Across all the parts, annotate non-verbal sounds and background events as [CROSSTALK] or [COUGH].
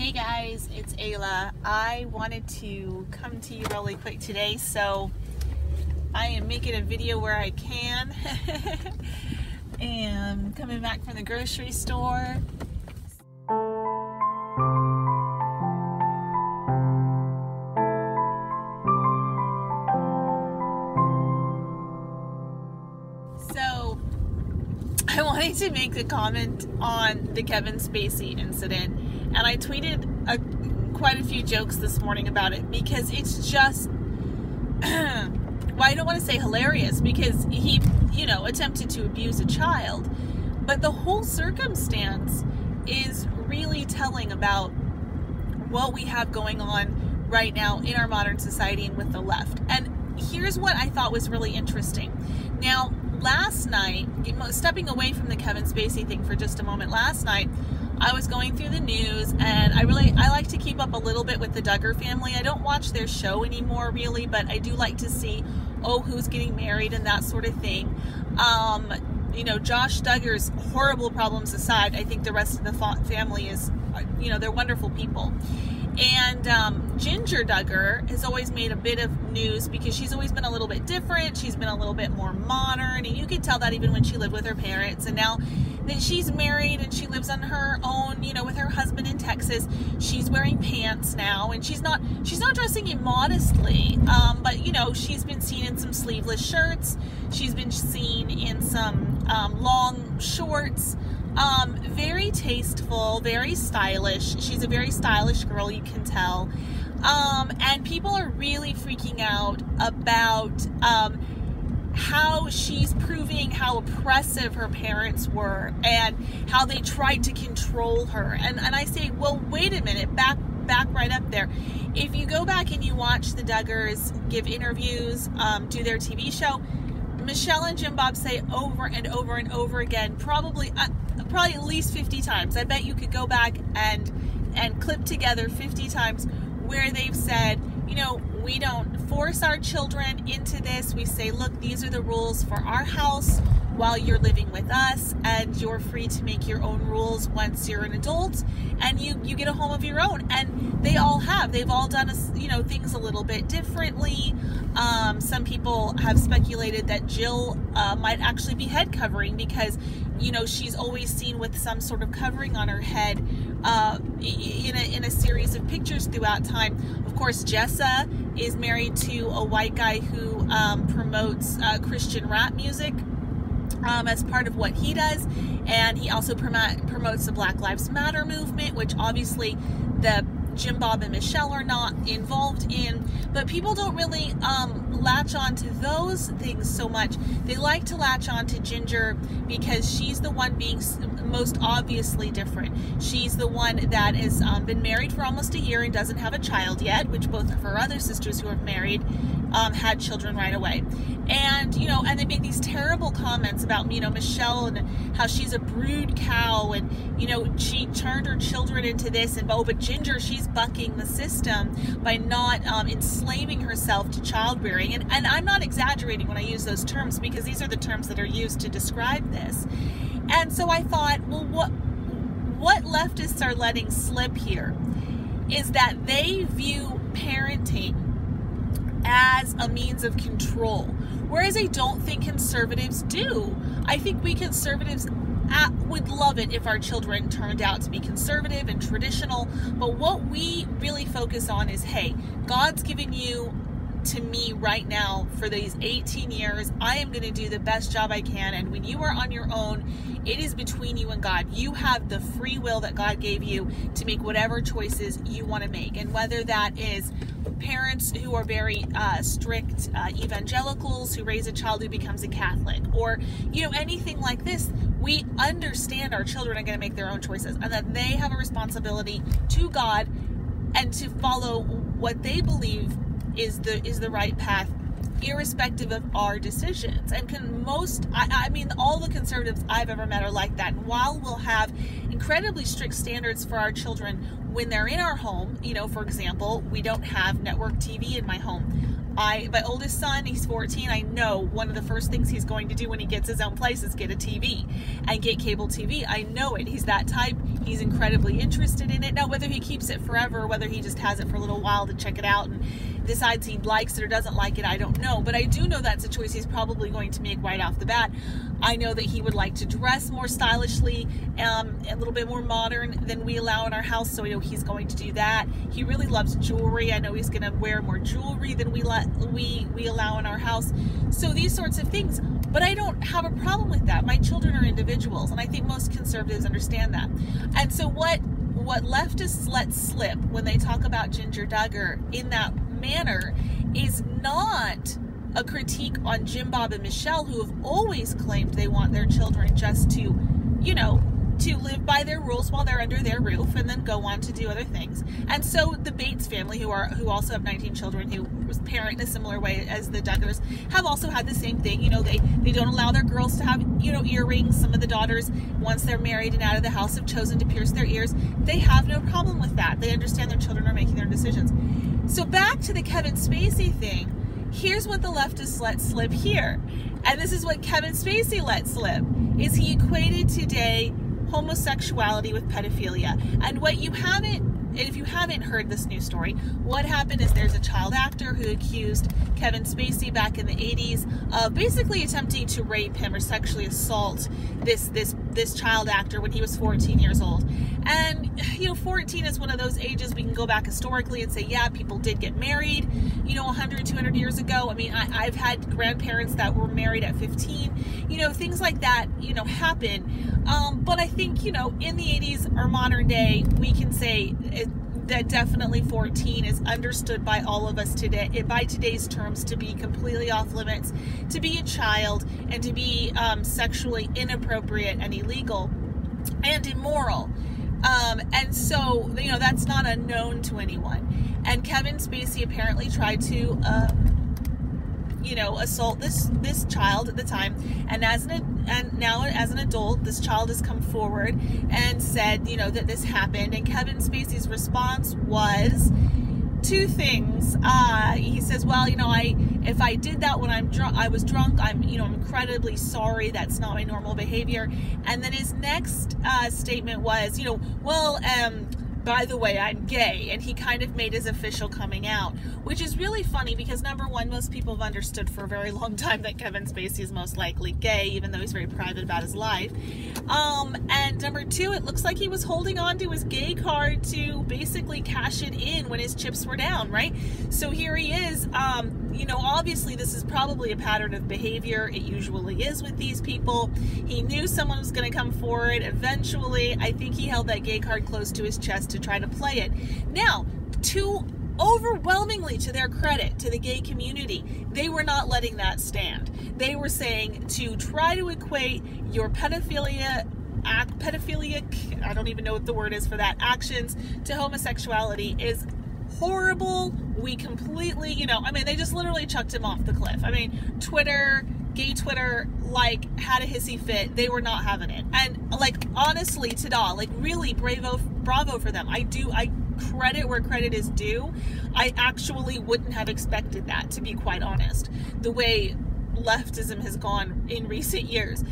Hey guys, it's Ayla. I wanted to come to you really quick today, so I am making a video where I can. [LAUGHS] and coming back from the grocery store. [LAUGHS] I wanted to make a comment on the Kevin Spacey incident, and I tweeted a, quite a few jokes this morning about it because it's just. [CLEARS THROAT] well, I don't want to say hilarious because he, you know, attempted to abuse a child, but the whole circumstance is really telling about what we have going on right now in our modern society and with the left. And here's what I thought was really interesting. Now, last night, stepping away from the Kevin Spacey thing for just a moment, last night I was going through the news and I really I like to keep up a little bit with the Duggar family. I don't watch their show anymore really, but I do like to see oh who's getting married and that sort of thing. Um, you know, Josh Duggar's horrible problems aside, I think the rest of the family is you know, they're wonderful people. And um, Ginger Duggar has always made a bit of news because she's always been a little bit different. She's been a little bit more modern, and you could tell that even when she lived with her parents. And now that she's married and she lives on her own, you know, with her husband in Texas, she's wearing pants now, and she's not she's not dressing immodestly. Um, but you know, she's been seen in some sleeveless shirts. She's been seen in some um, long shorts. Um, very tasteful, very stylish. She's a very stylish girl, you can tell. Um, and people are really freaking out about um, how she's proving how oppressive her parents were and how they tried to control her. And and I say, well, wait a minute, back back right up there. If you go back and you watch the Duggars give interviews, um, do their TV show, Michelle and Jim Bob say over and over and over again, probably uh, probably at least 50 times. I bet you could go back and and clip together 50 times where they've said, you know, we don't force our children into this. We say, look, these are the rules for our house while you're living with us and you're free to make your own rules once you're an adult and you you get a home of your own. And they all have. They've all done a, you know things a little bit differently. Um, some people have speculated that jill uh, might actually be head covering because you know she's always seen with some sort of covering on her head uh, in, a, in a series of pictures throughout time. Of course jessa is married to a white guy who um, promotes uh, christian rap music um, as part of what he does. And he also prom- promotes the Black Lives Matter movement, which obviously the Jim Bob and Michelle are not involved in, but people don't really um, latch on to those things so much. They like to latch on to Ginger because she's the one being most obviously different. She's the one that has um, been married for almost a year and doesn't have a child yet, which both of her other sisters who are married um, had children right away. And, you know, and they make these terrible comments about, you know, Michelle and how she's a brood cow and, you know, she turned her children into this. And, oh, but Ginger, she's bucking the system by not um, enslaving herself to childbearing. And, and I'm not exaggerating when I use those terms because these are the terms that are used to describe this. And so I thought, well, what, what leftists are letting slip here is that they view parenting as a means of control. Whereas I don't think conservatives do. I think we conservatives at, would love it if our children turned out to be conservative and traditional. But what we really focus on is hey, God's given you right now for these 18 years. I am going to do the best job I can. And when you are on your own, it is between you and God. You have the free will that God gave you to make whatever choices you want to make. And whether that is parents who are very uh, strict uh, evangelicals who raise a child who becomes a Catholic, or you know anything like this, we understand our children are going to make their own choices, and that they have a responsibility to God and to follow what they believe is the is the right path irrespective of our decisions. And can most, I, I, mean, all the conservatives I've ever met are like that. And while we'll have incredibly strict standards for our children when they're in our home, you know, for example, we don't have network TV in my home. I, my oldest son, he's 14. I know one of the first things he's going to do when he gets his own place is get a TV and get cable TV. I know it. He's that type. He's incredibly interested in it. Now, whether he keeps it forever, whether he just has it for a little while to check it out and decides he likes it or doesn't like it, I don't know. But I do know that's a choice he's probably going to make right off the bat. I know that he would like to dress more stylishly, um, a little bit more modern than we allow in our house. So I know he's going to do that. He really loves jewelry. I know he's going to wear more jewelry than we let we we allow in our house. So these sorts of things. But I don't have a problem with that. My children are individuals, and I think most conservatives understand that. And so what what leftists let slip when they talk about Ginger Duggar in that manner is not a critique on Jim Bob and Michelle, who have always claimed they want their children just to, you know, to live by their rules while they're under their roof and then go on to do other things. And so the Bates family, who are who also have 19 children, who was parent in a similar way as the Duggars, have also had the same thing. You know, they they don't allow their girls to have you know earrings. Some of the daughters, once they're married and out of the house, have chosen to pierce their ears. They have no problem with that. They understand their children are making their decisions. So back to the Kevin Spacey thing. Here's what the leftists let slip here. And this is what Kevin Spacey let slip is he equated today homosexuality with pedophilia. And what you haven't and if you haven't heard this news story, what happened is there's a child actor who accused Kevin Spacey back in the 80s of basically attempting to rape him or sexually assault this this this child actor when he was 14 years old. And you know, 14 is one of those ages we can go back historically and say, yeah, people did get married, you know, 100, 200 years ago. I mean, I, have had grandparents that were married at 15. You know, things like that, you know, happen. Um, but I think, you know, in the 80s or modern day, we can say it, that definitely 14 is understood by all of us today by today's terms to be completely off limits to be a child and to be um, sexually inappropriate and illegal and immoral. Um, and so you know that's not unknown to anyone. And kevin spacey apparently tried to uh, you know assault this this child at the time. And as an and now as an adult this child has come forward and said you know that this happened. And Kevin Spacey's response was two things. Uh, he says well you know I if I did that when I'm drunk I was drunk I'm you know I'm incredibly sorry. That's not my normal behavior. And then his next uh, statement was you know well um by the way, I'm gay. And he kind of made his official coming out, which is really funny because number one, most people have understood for a very long time that Kevin Spacey is most likely gay, even though he's very private about his life. Um, and number two, it looks like he was holding on to his gay card to basically cash it in when his chips were down, right? So here he is. Um, you know, obviously, this is probably a pattern of behavior. It usually is with these people. He knew someone was going to come forward. Eventually, I think he held that gay card close to his chest to try to play it. Now, to overwhelmingly to their credit to the gay community they were not letting that stand they were saying to try to equate your pedophilia act pedophilic i don't even know what the word is for that actions to homosexuality is horrible we completely you know i mean they just literally chucked him off the cliff i mean twitter gay Twitter like had a hissy fit. They were not having it. And like honestly, Tada, like really bravo bravo for them. I do I credit where credit is due. I actually wouldn't have expected that to be quite honest. The way leftism has gone in recent years.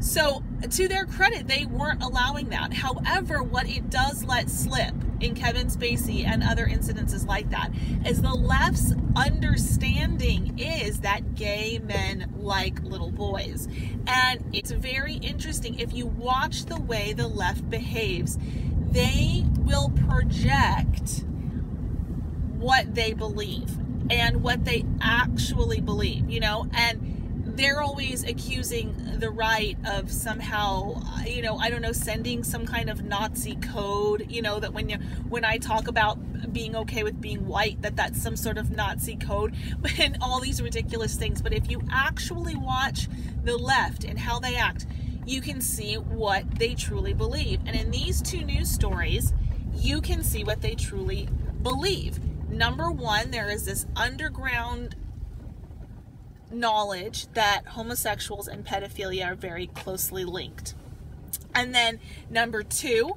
So, to their credit, they weren't allowing that. However, what it does let slip in Kevin Spacey and other incidences like that is the left's understanding is that gay men like little boys. And it's very interesting. If you watch the way the left behaves, they will project what they believe and what they actually believe, you know, and they're always accusing the right of somehow you know i don't know sending some kind of nazi code you know that when you when i talk about being okay with being white that that's some sort of nazi code [LAUGHS] and all these ridiculous things. But if you actually watch the left and how they act you can see what they truly believe. And in these two news stories you can see what they truly believe. Number one there is this underground knowledge that homosexuals and pedophilia are very closely linked. And then number two,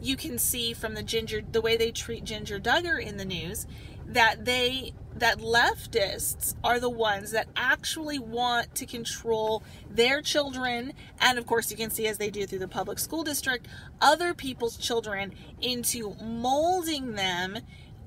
you can see from the ginger the way they treat Ginger Duggar in the news that they that leftists are the ones that actually want to control their children and of course you can see as they do through the public school district other people's children into molding them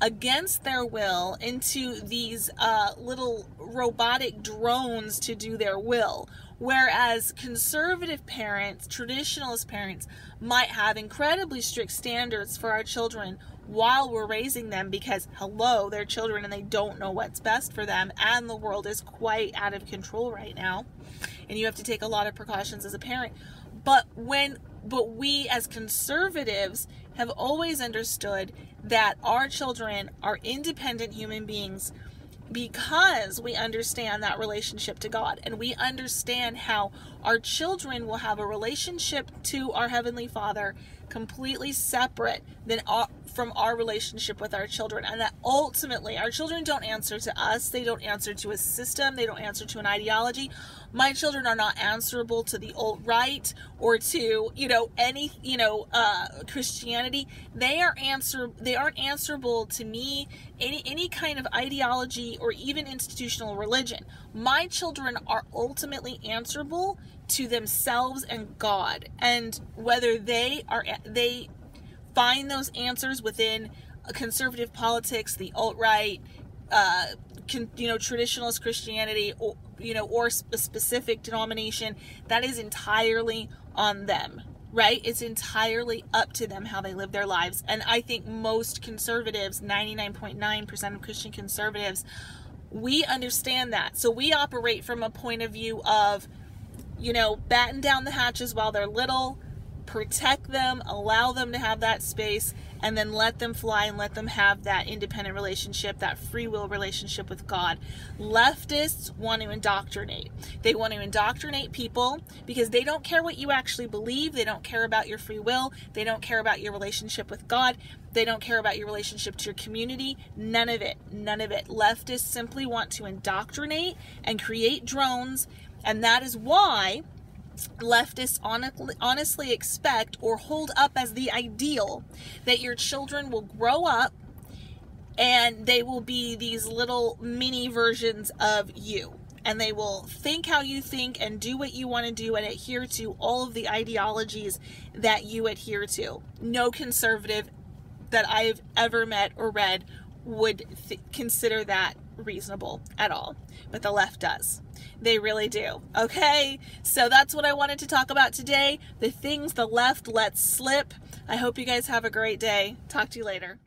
against their will into these uh, little robotic drones to do their will. Whereas conservative parents, traditionalist parents, might have incredibly strict standards for our children while we're raising them because, hello, they're children and they don't know what's best for them, and the world is quite out of control right now. And you have to take a lot of precautions as a parent. But when but we as conservatives have always understood that our children are independent human beings because we understand that relationship to God and we understand how our children will have a relationship to our heavenly Father completely separate than our, from our relationship with our children and that ultimately our children don't answer to us they don't answer to a system they don't answer to an ideology my children are not answerable to the alt right or to you know any you know uh, christianity. They are answer they aren't answerable to me any any kind of ideology or even institutional religion. My children are ultimately answerable to themselves and god. And whether they are they find those answers within conservative politics the alt-right uh, con, you know traditionalist christianity or you know or a specific denomination that is entirely on them right? It's entirely up to them how they live their lives. And i think most conservatives 99.9% of christian conservatives we understand that. So we operate from a point of view of you know batten down the hatches while they're little protect them allow them to have that space and then let them fly and let them have that independent relationship, that free will relationship with God. Leftists want to indoctrinate. They want to indoctrinate people because they don't care what you actually believe. They don't care about your free will. They don't care about your relationship with God. They don't care about your relationship to your community. None of it. None of it. Leftists simply want to indoctrinate and create drones. And that is why leftists honestly expect or hold up as the ideal that your children will grow up and they will be these little mini versions of you and they will think how you think and do what you want to do and adhere to all of the ideologies that you adhere to. No conservative that I've ever met or read would th- consider that reasonable at all, but the left does. They really do. Okay? So that's what I wanted to talk about today. The things the left lets slip. I hope you guys have a great day. Talk to you later.